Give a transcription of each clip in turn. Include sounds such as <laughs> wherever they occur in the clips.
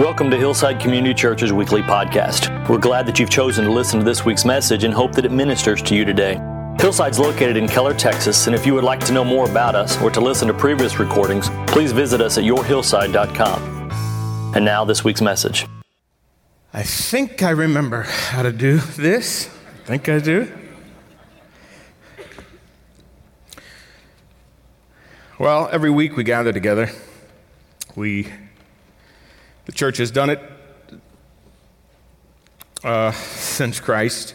Welcome to Hillside Community Church's weekly podcast. We're glad that you've chosen to listen to this week's message and hope that it ministers to you today. Hillside's located in Keller, Texas, and if you would like to know more about us or to listen to previous recordings, please visit us at yourhillside.com. And now, this week's message. I think I remember how to do this. I think I do. Well, every week we gather together. We, the church has done it uh, since Christ.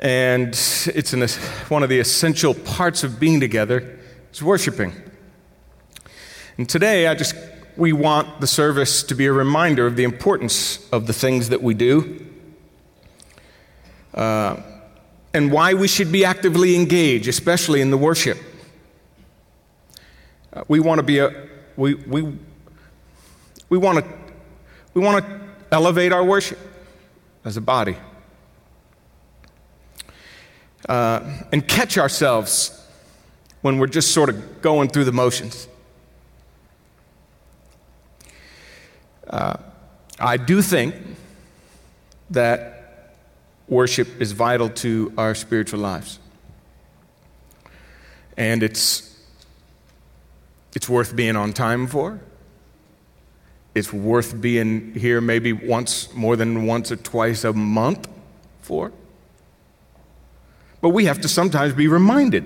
And it's an, one of the essential parts of being together is worshiping. And today, I just we want the service to be a reminder of the importance of the things that we do, uh, and why we should be actively engaged, especially in the worship. Uh, we want to be a we we we want to we want to elevate our worship as a body uh, and catch ourselves when we're just sort of going through the motions. Uh, I do think that worship is vital to our spiritual lives. And it's, it's worth being on time for. It's worth being here maybe once, more than once or twice a month for. But we have to sometimes be reminded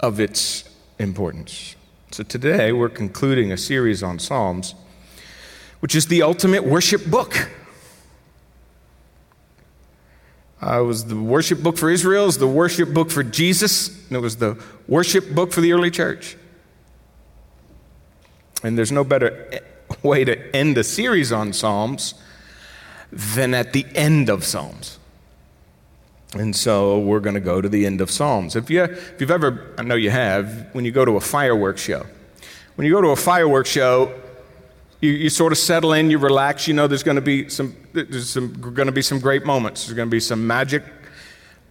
of its importance. So today we're concluding a series on Psalms, which is the ultimate worship book. Uh, it was the worship book for Israel, it was the worship book for Jesus, and it was the worship book for the early church. And there's no better way to end a series on Psalms than at the end of Psalms. And so we're going to go to the end of Psalms. If, you, if you've ever, I know you have, when you go to a fireworks show, when you go to a fireworks show, you, you sort of settle in, you relax, you know there's going to be some, there's some, going to be some great moments. There's going to be some magic,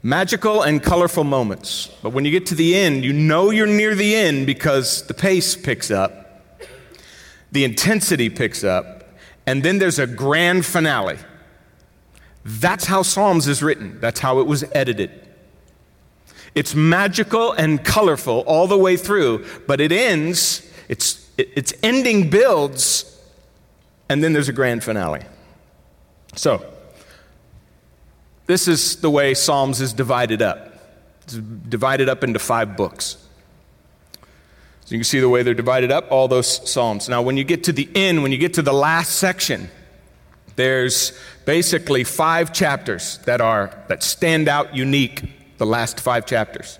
magical and colorful moments. But when you get to the end, you know you're near the end because the pace picks up, the intensity picks up, and then there's a grand finale. That's how Psalms is written, that's how it was edited. It's magical and colorful all the way through, but it ends, its, its ending builds, and then there's a grand finale. So, this is the way Psalms is divided up. It's divided up into five books. So you can see the way they're divided up, all those Psalms. Now, when you get to the end, when you get to the last section, there's basically five chapters that are that stand out unique. The last five chapters,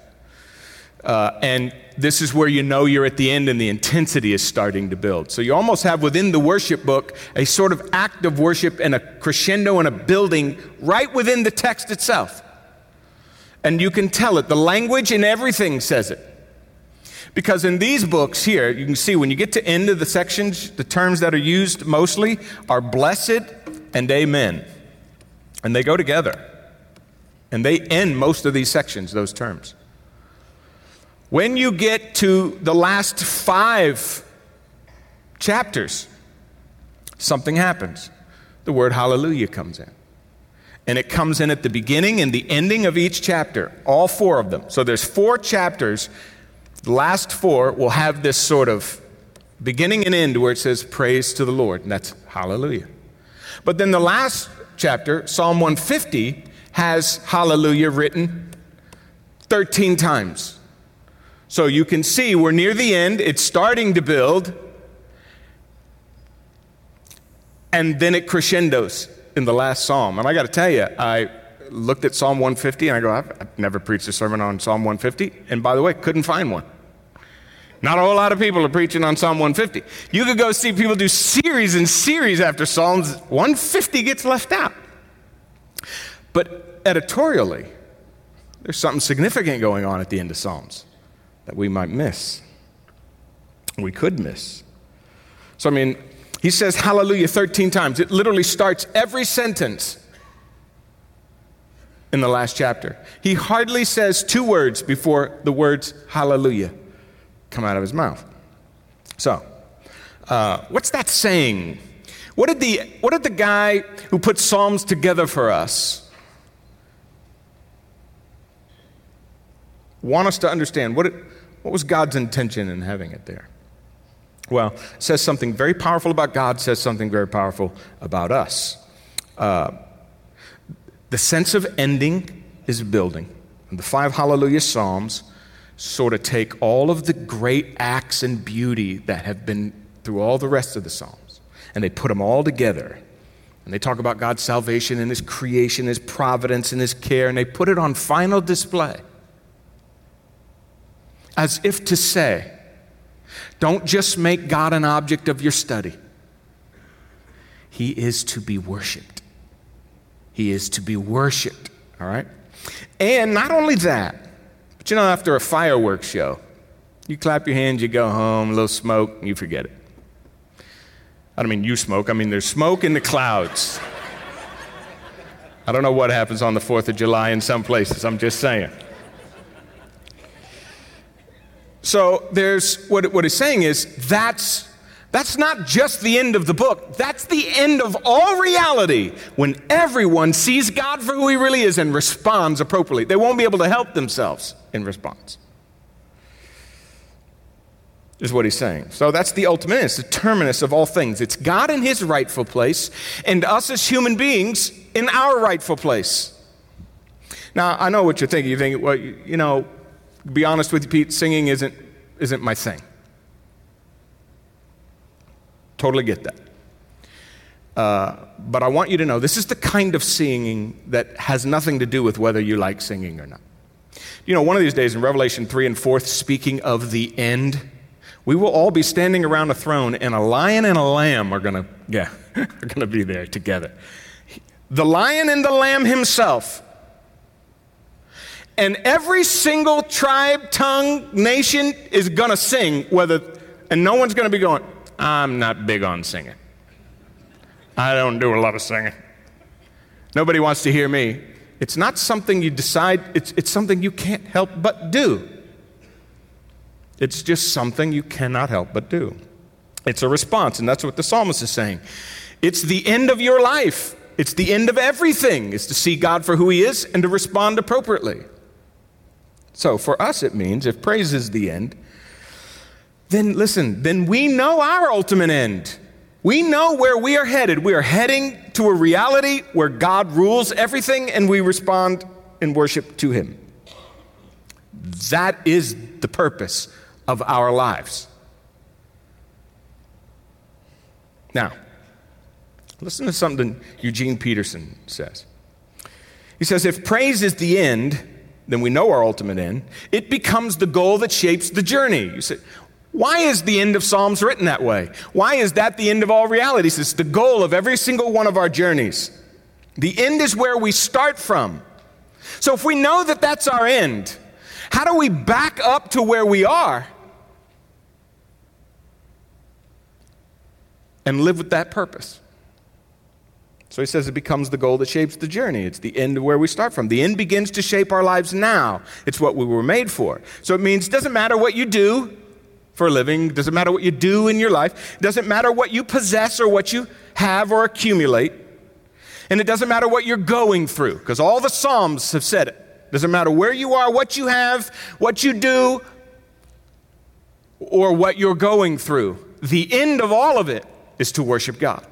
uh, and this is where you know you're at the end and the intensity is starting to build. So you almost have within the worship book a sort of act of worship and a crescendo and a building right within the text itself. And you can tell it. The language and everything says it. Because in these books here, you can see when you get to end of the sections, the terms that are used mostly are blessed and amen. And they go together. And they end most of these sections, those terms. When you get to the last five chapters, something happens. The word hallelujah comes in. And it comes in at the beginning and the ending of each chapter, all four of them. So there's four chapters. The last four will have this sort of beginning and end where it says praise to the Lord, and that's hallelujah. But then the last chapter, Psalm 150, has hallelujah written 13 times. So you can see we're near the end, it's starting to build, and then it crescendos in the last psalm. And I got to tell you, I looked at Psalm 150 and I go, I've, I've never preached a sermon on Psalm 150. And by the way, couldn't find one. Not a whole lot of people are preaching on Psalm 150. You could go see people do series and series after Psalms. 150 gets left out. But editorially, there's something significant going on at the end of Psalms that we might miss. We could miss. So, I mean, he says hallelujah 13 times. It literally starts every sentence in the last chapter. He hardly says two words before the words hallelujah come out of his mouth. So, Uh, what's that saying? What did, the, what did the guy who put Psalms together for us want us to understand? What, it, what was God's intention in having it there? Well, it says something very powerful about God, says something very powerful about us. Uh, the sense of ending is building. And the five Hallelujah Psalms sort of take all of the great acts and beauty that have been through all the rest of the Psalms and they put them all together. And they talk about God's salvation and His creation, His providence, and His care, and they put it on final display. As if to say, don't just make God an object of your study. He is to be worshiped. He is to be worshiped, all right? And not only that, but you know, after a fireworks show, you clap your hands, you go home, a little smoke, and you forget it. I don't mean you smoke, I mean there's smoke in the clouds. I don't know what happens on the 4th of July in some places, I'm just saying. So there's what, what it's saying is that's that's not just the end of the book. That's the end of all reality when everyone sees God for who he really is and responds appropriately. They won't be able to help themselves in response. Is what he's saying. So that's the ultimate, it's the terminus of all things. It's God in his rightful place and us as human beings in our rightful place. Now, I know what you're thinking. You're thinking, well, you know, be honest with you, Pete, singing isn't, isn't my thing. Totally get that. Uh, but I want you to know this is the kind of singing that has nothing to do with whether you like singing or not. You know, one of these days in Revelation 3 and 4, speaking of the end, we will all be standing around a throne, and a lion and a lamb are going to, yeah, <laughs> are going to be there together. The lion and the lamb himself and every single tribe, tongue, nation is going to sing, whether, and no one's going to be going, I'm not big on singing. I don't do a lot of singing. Nobody wants to hear me. It's not something you decide, it's, it's something you can't help but do. It's just something you cannot help but do. It's a response, and that's what the psalmist is saying. It's the end of your life. It's the end of everything, is to see God for who He is and to respond appropriately. So for us, it means if praise is the end, then listen, then we know our ultimate end. We know where we are headed. We are heading to a reality where God rules everything and we respond in worship to Him. That is the purpose of our lives. Now, listen to something Eugene Peterson says. He says, If praise is the end, then we know our ultimate end. It becomes the goal that shapes the journey. You say, why is the end of Psalms written that way? Why is that the end of all realities? It's the goal of every single one of our journeys. The end is where we start from. So if we know that that's our end, how do we back up to where we are and live with that purpose? So he says it becomes the goal that shapes the journey. It's the end of where we start from. The end begins to shape our lives now. It's what we were made for. So it means it doesn't matter what you do for a living, doesn't matter what you do in your life, doesn't matter what you possess or what you have or accumulate, and it doesn't matter what you're going through, because all the Psalms have said it. Doesn't matter where you are, what you have, what you do, or what you're going through. The end of all of it is to worship God.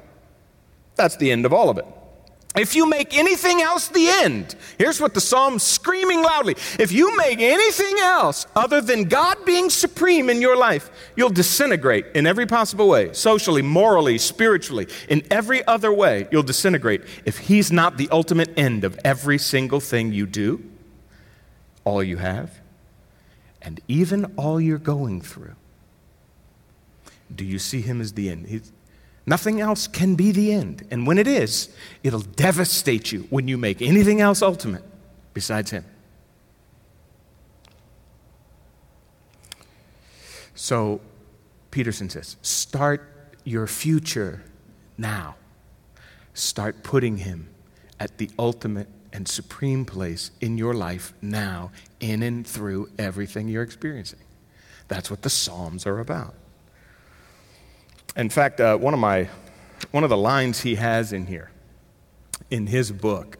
That's the end of all of it. If you make anything else the end, here's what the psalm's screaming loudly. If you make anything else other than God being supreme in your life, you'll disintegrate in every possible way socially, morally, spiritually, in every other way, you'll disintegrate if He's not the ultimate end of every single thing you do, all you have, and even all you're going through. Do you see Him as the end? He's, Nothing else can be the end. And when it is, it'll devastate you when you make anything else ultimate besides Him. So, Peterson says, start your future now. Start putting Him at the ultimate and supreme place in your life now, in and through everything you're experiencing. That's what the Psalms are about. In fact, uh, one of my one of the lines he has in here, in his book,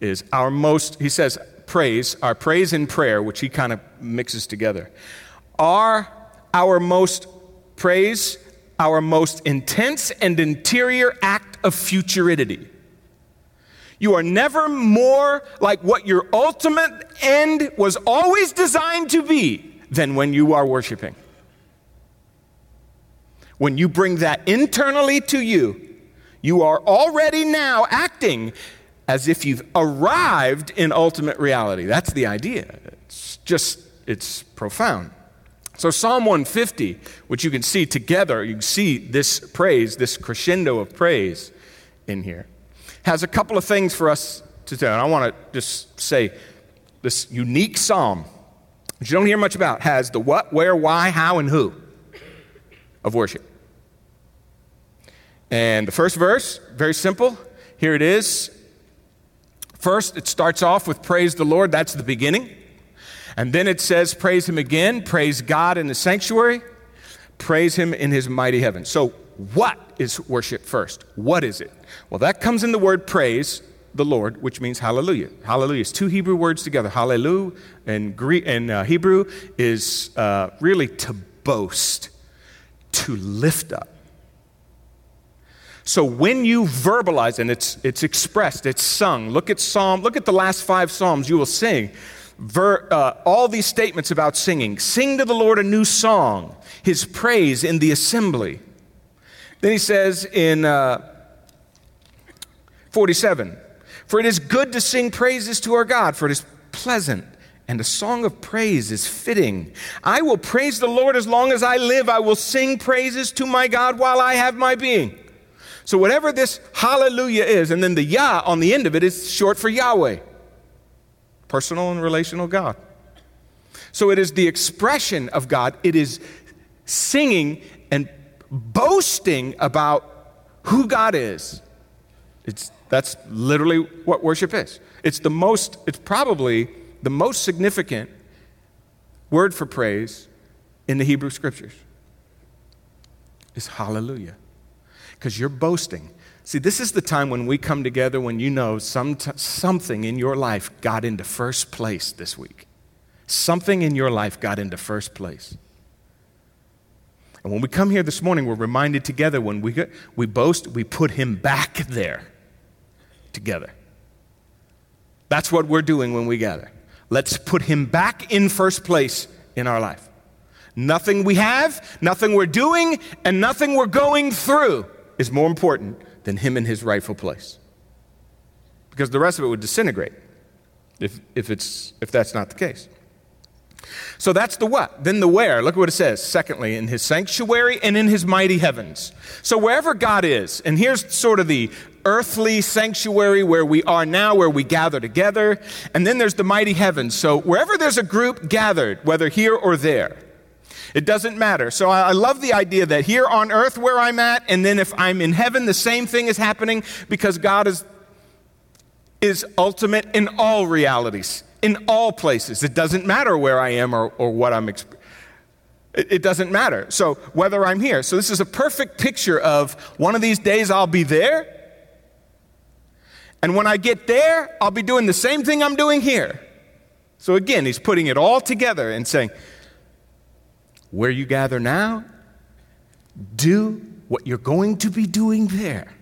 is our most. He says, "Praise, our praise and prayer, which he kind of mixes together, are our most praise, our most intense and interior act of futurity." You are never more like what your ultimate end was always designed to be than when you are worshiping. When you bring that internally to you, you are already now acting as if you've arrived in ultimate reality. That's the idea. It's just, it's profound. So, Psalm 150, which you can see together, you can see this praise, this crescendo of praise in here has a couple of things for us to do. And I want to just say this unique psalm, which you don't hear much about, has the what, where, why, how, and who of worship. And the first verse, very simple. Here it is. First, it starts off with praise the Lord. That's the beginning. And then it says, praise him again, praise God in the sanctuary, praise him in his mighty heaven. So, what is worship first? What is it? Well, that comes in the word praise the Lord, which means hallelujah. Hallelujah is two Hebrew words together. Hallelujah in, Greek, in uh, Hebrew is uh, really to boast, to lift up. So when you verbalize and it's, it's expressed, it's sung. Look at Psalm, look at the last five Psalms you will sing. Ver, uh, all these statements about singing. Sing to the Lord a new song, his praise in the assembly. Then he says in uh, 47 For it is good to sing praises to our God, for it is pleasant, and a song of praise is fitting. I will praise the Lord as long as I live. I will sing praises to my God while I have my being. So, whatever this hallelujah is, and then the Yah on the end of it is short for Yahweh, personal and relational God. So, it is the expression of God, it is singing and boasting about who God is. It's, that's literally what worship is. It's the most, it's probably the most significant word for praise in the Hebrew scriptures is hallelujah. Because you're boasting. See, this is the time when we come together when you know some t- something in your life got into first place this week. Something in your life got into first place. And when we come here this morning, we're reminded together when we, get, we boast, we put him back there together. That's what we're doing when we gather. Let's put him back in first place in our life. Nothing we have, nothing we're doing, and nothing we're going through is more important than him in his rightful place. Because the rest of it would disintegrate if, if, it's, if that's not the case. So that's the what. Then the where. Look at what it says. Secondly, in his sanctuary and in his mighty heavens. So wherever God is, and here's sort of the earthly sanctuary where we are now, where we gather together, and then there's the mighty heavens. So wherever there's a group gathered, whether here or there, it doesn't matter. So I love the idea that here on earth where I'm at, and then if I'm in heaven, the same thing is happening because God is, is ultimate in all realities in all places. It doesn't matter where I am or, or what I'm experiencing. It, it doesn't matter. So, whether I'm here. So, this is a perfect picture of one of these days I'll be there. And when I get there, I'll be doing the same thing I'm doing here. So, again, he's putting it all together and saying, where you gather now, do what you're going to be doing there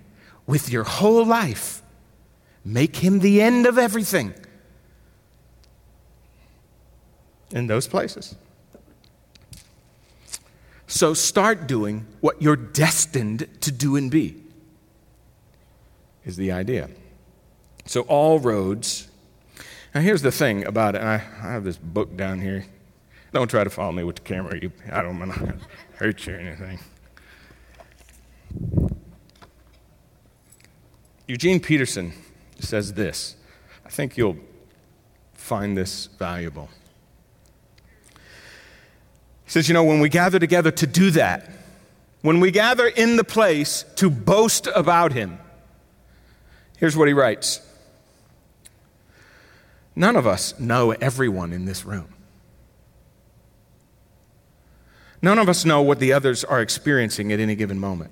with your whole life. Make him the end of everything in those places. So start doing what you're destined to do and be, is the idea. So all roads. Now, here's the thing about it. I, I have this book down here. Don't try to follow me with the camera. You, I don't want to <laughs> hurt you or anything. Eugene Peterson says this. I think you'll find this valuable. Says, you know, when we gather together to do that, when we gather in the place to boast about him, here's what he writes None of us know everyone in this room. None of us know what the others are experiencing at any given moment.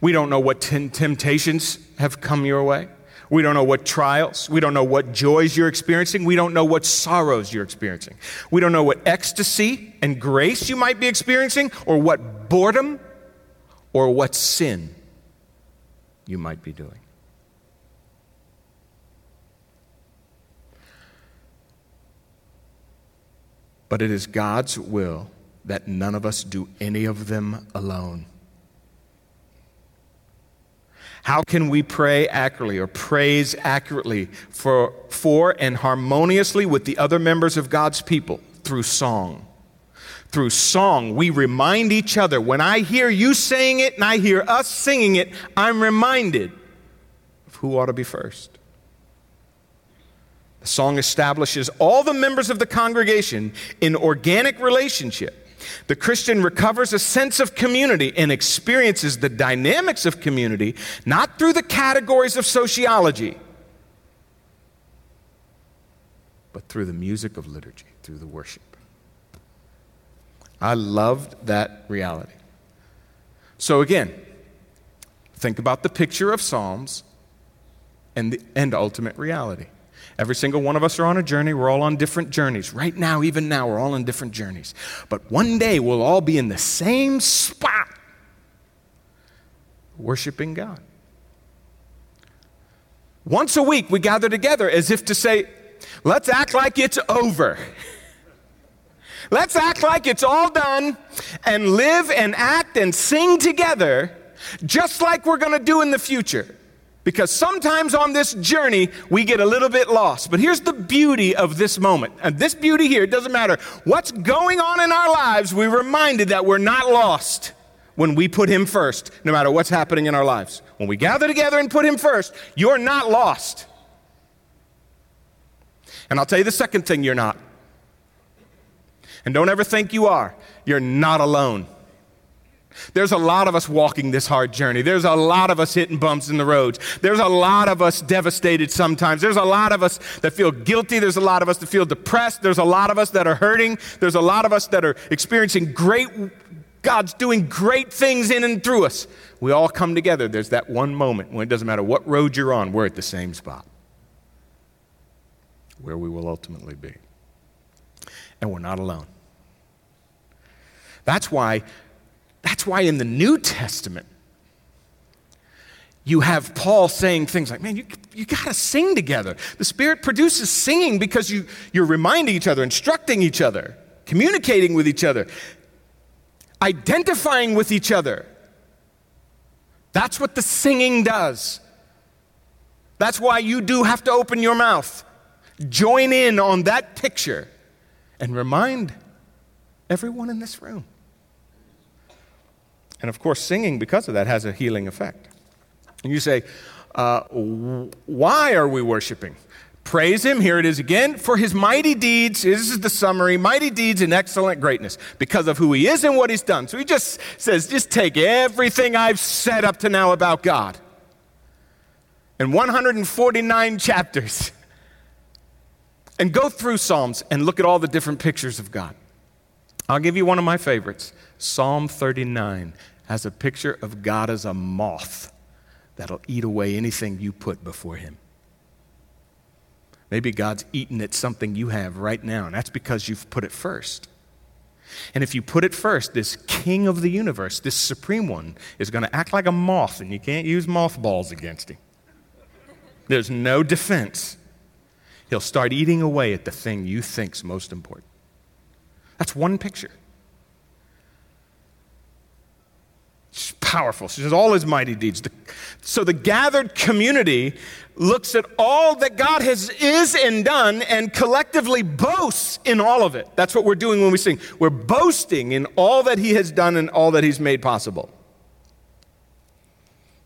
We don't know what t- temptations have come your way. We don't know what trials. We don't know what joys you're experiencing. We don't know what sorrows you're experiencing. We don't know what ecstasy and grace you might be experiencing, or what boredom or what sin you might be doing. But it is God's will that none of us do any of them alone. How can we pray accurately or praise accurately for, for and harmoniously with the other members of God's people? Through song. Through song, we remind each other. When I hear you saying it and I hear us singing it, I'm reminded of who ought to be first. The song establishes all the members of the congregation in organic relationship the Christian recovers a sense of community and experiences the dynamics of community not through the categories of sociology, but through the music of liturgy, through the worship. I loved that reality. So, again, think about the picture of Psalms and the and ultimate reality. Every single one of us are on a journey. We're all on different journeys. Right now, even now, we're all on different journeys. But one day, we'll all be in the same spot, worshiping God. Once a week, we gather together as if to say, let's act like it's over. <laughs> Let's act like it's all done and live and act and sing together just like we're going to do in the future. Because sometimes on this journey, we get a little bit lost. But here's the beauty of this moment. And this beauty here, it doesn't matter what's going on in our lives, we're reminded that we're not lost when we put Him first, no matter what's happening in our lives. When we gather together and put Him first, you're not lost. And I'll tell you the second thing you're not. And don't ever think you are. You're not alone. There's a lot of us walking this hard journey. There's a lot of us hitting bumps in the roads. There's a lot of us devastated sometimes. There's a lot of us that feel guilty. There's a lot of us that feel depressed. There's a lot of us that are hurting. There's a lot of us that are experiencing great, God's doing great things in and through us. We all come together. There's that one moment when it doesn't matter what road you're on, we're at the same spot where we will ultimately be. And we're not alone. That's why that's why in the New Testament, you have Paul saying things like, man, you, you got to sing together. The Spirit produces singing because you, you're reminding each other, instructing each other, communicating with each other, identifying with each other. That's what the singing does. That's why you do have to open your mouth, join in on that picture, and remind everyone in this room. And of course, singing, because of that, has a healing effect. And you say, uh, why are we worshiping? Praise him, here it is again, for his mighty deeds. This is the summary mighty deeds and excellent greatness because of who he is and what he's done. So he just says, just take everything I've said up to now about God in 149 chapters and go through Psalms and look at all the different pictures of God. I'll give you one of my favorites Psalm 39 has a picture of God as a moth that'll eat away anything you put before him. Maybe God's eating at something you have right now, and that's because you've put it first. And if you put it first, this king of the universe, this supreme one, is going to act like a moth, and you can't use mothballs against him. There's no defense. He'll start eating away at the thing you think's most important. That's one picture. It's powerful. She says all his mighty deeds. So the gathered community looks at all that God has is and done and collectively boasts in all of it. That's what we're doing when we sing. We're boasting in all that he has done and all that he's made possible.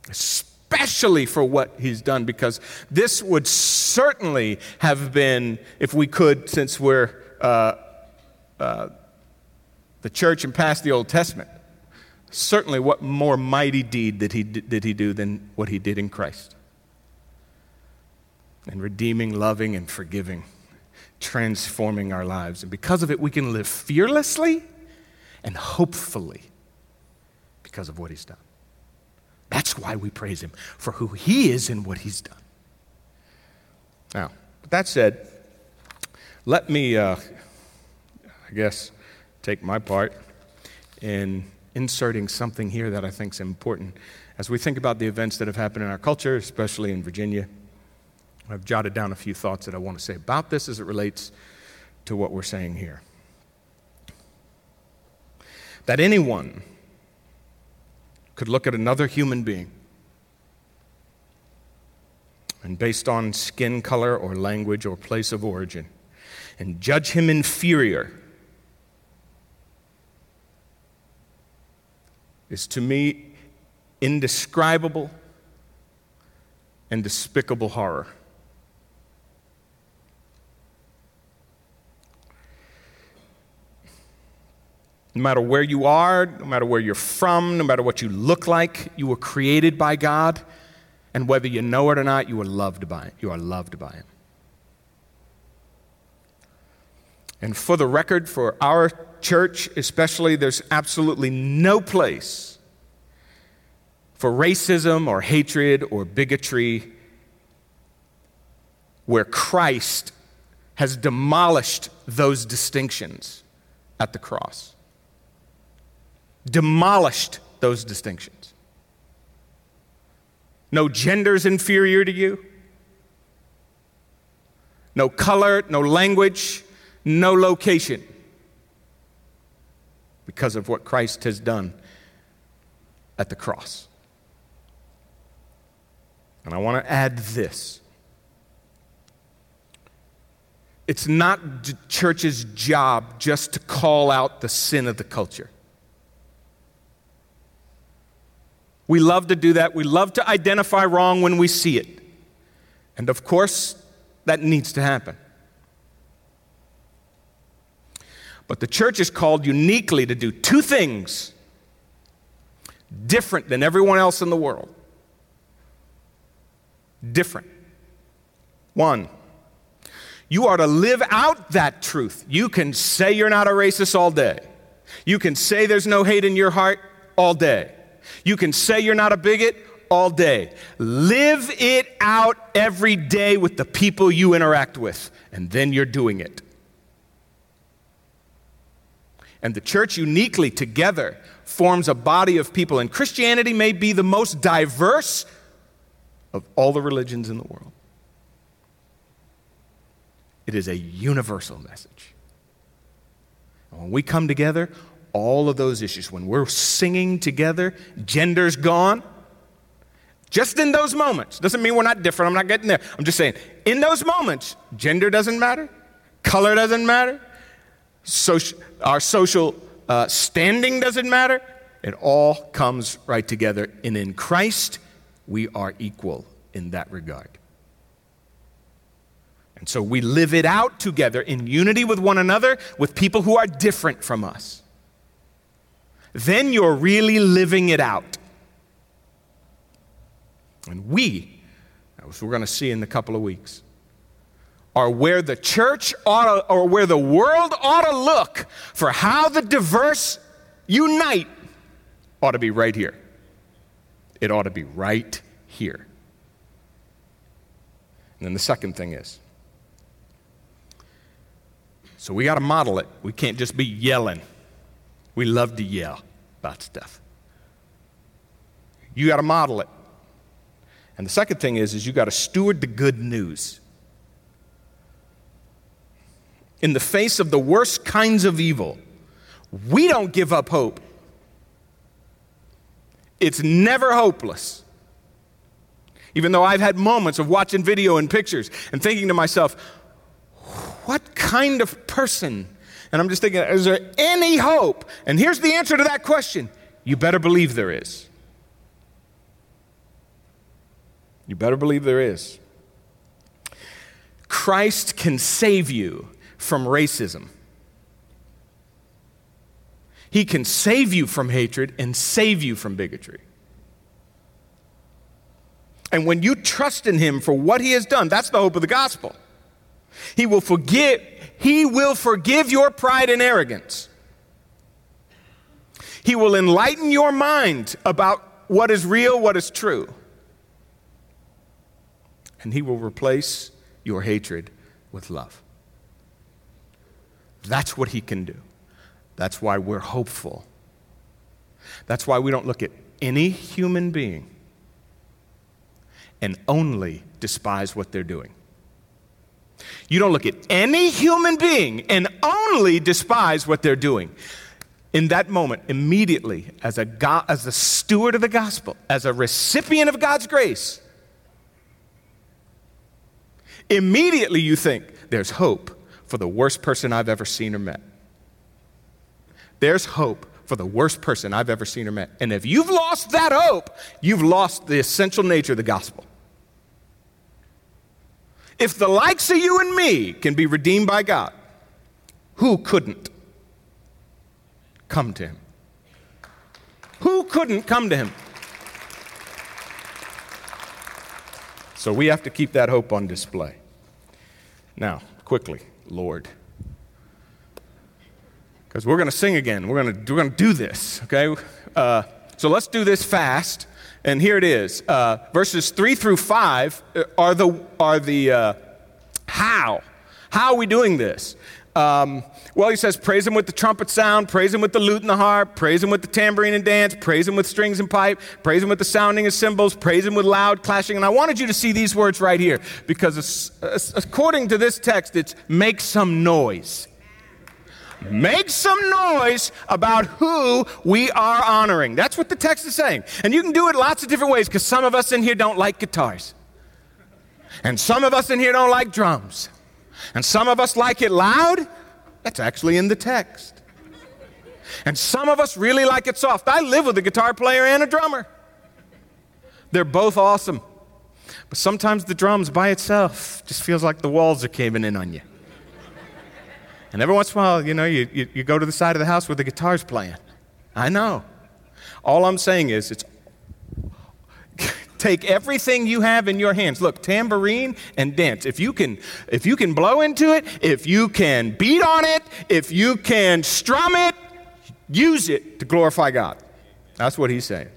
Especially for what he's done, because this would certainly have been, if we could, since we're uh, uh, the church and past the Old Testament, certainly what more mighty deed did he, did he do than what he did in Christ? And redeeming, loving, and forgiving, transforming our lives. And because of it, we can live fearlessly and hopefully because of what he's done. That's why we praise him for who he is and what he's done. Now, with that said, let me, uh, I guess, take my part in inserting something here that I think is important as we think about the events that have happened in our culture, especially in Virginia. I've jotted down a few thoughts that I want to say about this as it relates to what we're saying here. That anyone could look at another human being and, based on skin color or language or place of origin, and judge him inferior is to me indescribable and despicable horror. No matter where you are, no matter where you're from, no matter what you look like, you were created by God. And whether you know it or not, you are loved by it. You are loved by Him. And for the record, for our church especially, there's absolutely no place for racism or hatred or bigotry where Christ has demolished those distinctions at the cross demolished those distinctions. No gender is inferior to you. No color, no language, no location. Because of what Christ has done at the cross. And I want to add this. It's not the church's job just to call out the sin of the culture. We love to do that. We love to identify wrong when we see it. And of course, that needs to happen. But the church is called uniquely to do two things different than everyone else in the world. Different. One, you are to live out that truth. You can say you're not a racist all day. You can say there's no hate in your heart all day. You can say you're not a bigot all day. Live it out every day with the people you interact with, and then you're doing it. And the church uniquely together forms a body of people, and Christianity may be the most diverse of all the religions in the world. It is a universal message. And when we come together, all of those issues. When we're singing together, gender's gone. Just in those moments. Doesn't mean we're not different. I'm not getting there. I'm just saying, in those moments, gender doesn't matter, color doesn't matter, social, our social uh, standing doesn't matter. It all comes right together. And in Christ, we are equal in that regard. And so we live it out together in unity with one another, with people who are different from us then you're really living it out. And we, as we're going to see in a couple of weeks, are where the church ought to, or where the world ought to look for how the diverse unite ought to be right here. It ought to be right here. And then the second thing is so we got to model it. We can't just be yelling. We love to yell about stuff. You got to model it. And the second thing is, is you got to steward the good news. In the face of the worst kinds of evil, we don't give up hope. It's never hopeless. Even though I've had moments of watching video and pictures and thinking to myself, what kind of person and I'm just thinking, is there any hope? And here's the answer to that question you better believe there is. You better believe there is. Christ can save you from racism. He can save you from hatred and save you from bigotry. And when you trust in Him for what He has done, that's the hope of the gospel. He will forgive, he will forgive your pride and arrogance. He will enlighten your mind about what is real, what is true. And He will replace your hatred with love. That's what He can do. That's why we're hopeful. That's why we don't look at any human being and only despise what they're doing. You don't look at any human being and only despise what they're doing. In that moment, immediately, as a, God, as a steward of the gospel, as a recipient of God's grace, immediately you think, there's hope for the worst person I've ever seen or met. There's hope for the worst person I've ever seen or met. And if you've lost that hope, you've lost the essential nature of the gospel. If the likes of you and me can be redeemed by God, who couldn't come to Him? Who couldn't come to Him? So we have to keep that hope on display. Now, quickly, Lord. Because we're going to sing again. We're going to, we're to do this, okay? Uh, so let's do this fast. And here it is. Uh, verses 3 through 5 uh, are the, are the uh, how. How are we doing this? Um, well, he says, praise him with the trumpet sound, praise him with the lute and the harp, praise him with the tambourine and dance, praise him with strings and pipe, praise him with the sounding of cymbals, praise him with loud clashing. And I wanted you to see these words right here because according to this text, it's make some noise. Make some noise about who we are honoring. That's what the text is saying. And you can do it lots of different ways because some of us in here don't like guitars. And some of us in here don't like drums. And some of us like it loud. That's actually in the text. And some of us really like it soft. I live with a guitar player and a drummer. They're both awesome. But sometimes the drums by itself just feels like the walls are caving in on you. And every once in a while, you know, you, you, you go to the side of the house where the guitar's playing. I know. All I'm saying is, it's take everything you have in your hands look tambourine and dance if you can if you can blow into it if you can beat on it if you can strum it use it to glorify god that's what he's saying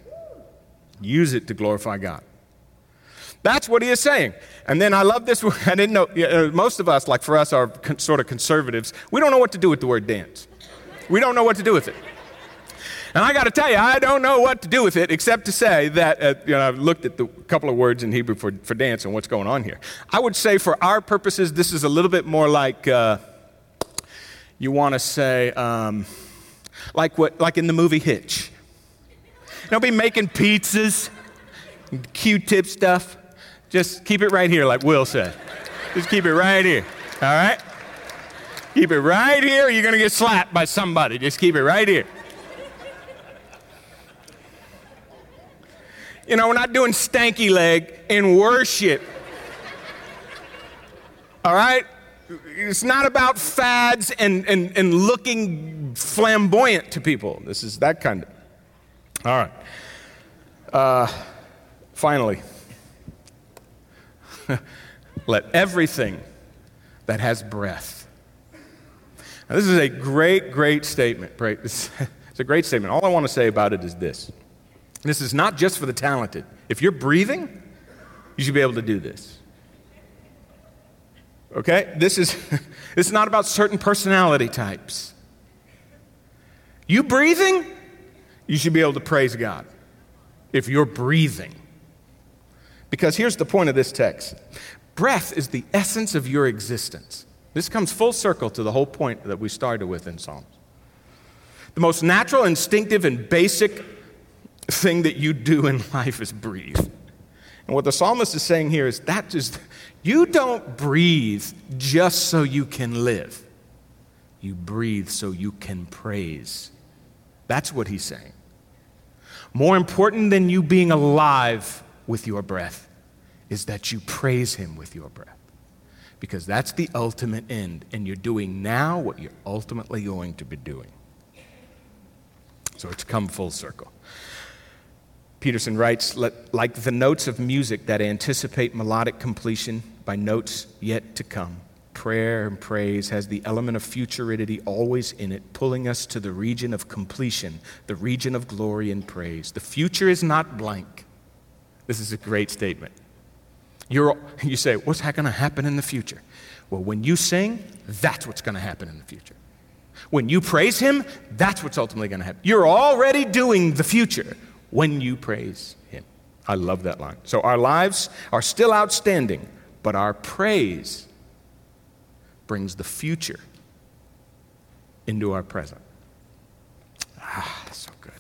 use it to glorify god that's what he is saying. And then I love this. <laughs> I didn't know, uh, most of us, like for us, are con- sort of conservatives. We don't know what to do with the word dance. We don't know what to do with it. And I got to tell you, I don't know what to do with it except to say that, uh, you know, I've looked at the couple of words in Hebrew for, for dance and what's going on here. I would say for our purposes, this is a little bit more like uh, you want to say, um, like, what, like in the movie Hitch. Don't be making pizzas, Q tip stuff. Just keep it right here, like Will said. Just keep it right here. All right? Keep it right here, or you're going to get slapped by somebody. Just keep it right here. You know, we're not doing stanky leg in worship. All right? It's not about fads and, and, and looking flamboyant to people. This is that kind of. All right. Uh, finally. <laughs> Let everything that has breath. Now, this is a great, great statement. <laughs> It's a great statement. All I want to say about it is this this is not just for the talented. If you're breathing, you should be able to do this. Okay? This is, <laughs> this is not about certain personality types. You breathing, you should be able to praise God if you're breathing. Because here's the point of this text breath is the essence of your existence. This comes full circle to the whole point that we started with in Psalms. The most natural, instinctive, and basic thing that you do in <laughs> life is breathe. And what the psalmist is saying here is that just, you don't breathe just so you can live. You breathe so you can praise. That's what he's saying. More important than you being alive with your breath is that you praise Him with your breath. Because that's the ultimate end, and you're doing now what you're ultimately going to be doing. So it's come full circle. Peterson writes, like the notes of music that anticipate melodic completion by notes yet to come, Prayer and praise has the element of futurity always in it, pulling us to the region of completion, the region of glory and praise. The future is not blank. This is a great statement. You're, <laughs> you say, What's going to happen in the future? Well, when you sing, that's what's going to happen in the future. When you praise Him, that's what's ultimately going to happen. You're already doing the future when you praise Him. I love that line. So our lives are still outstanding, but our praise brings the future into our present. Ah, so good.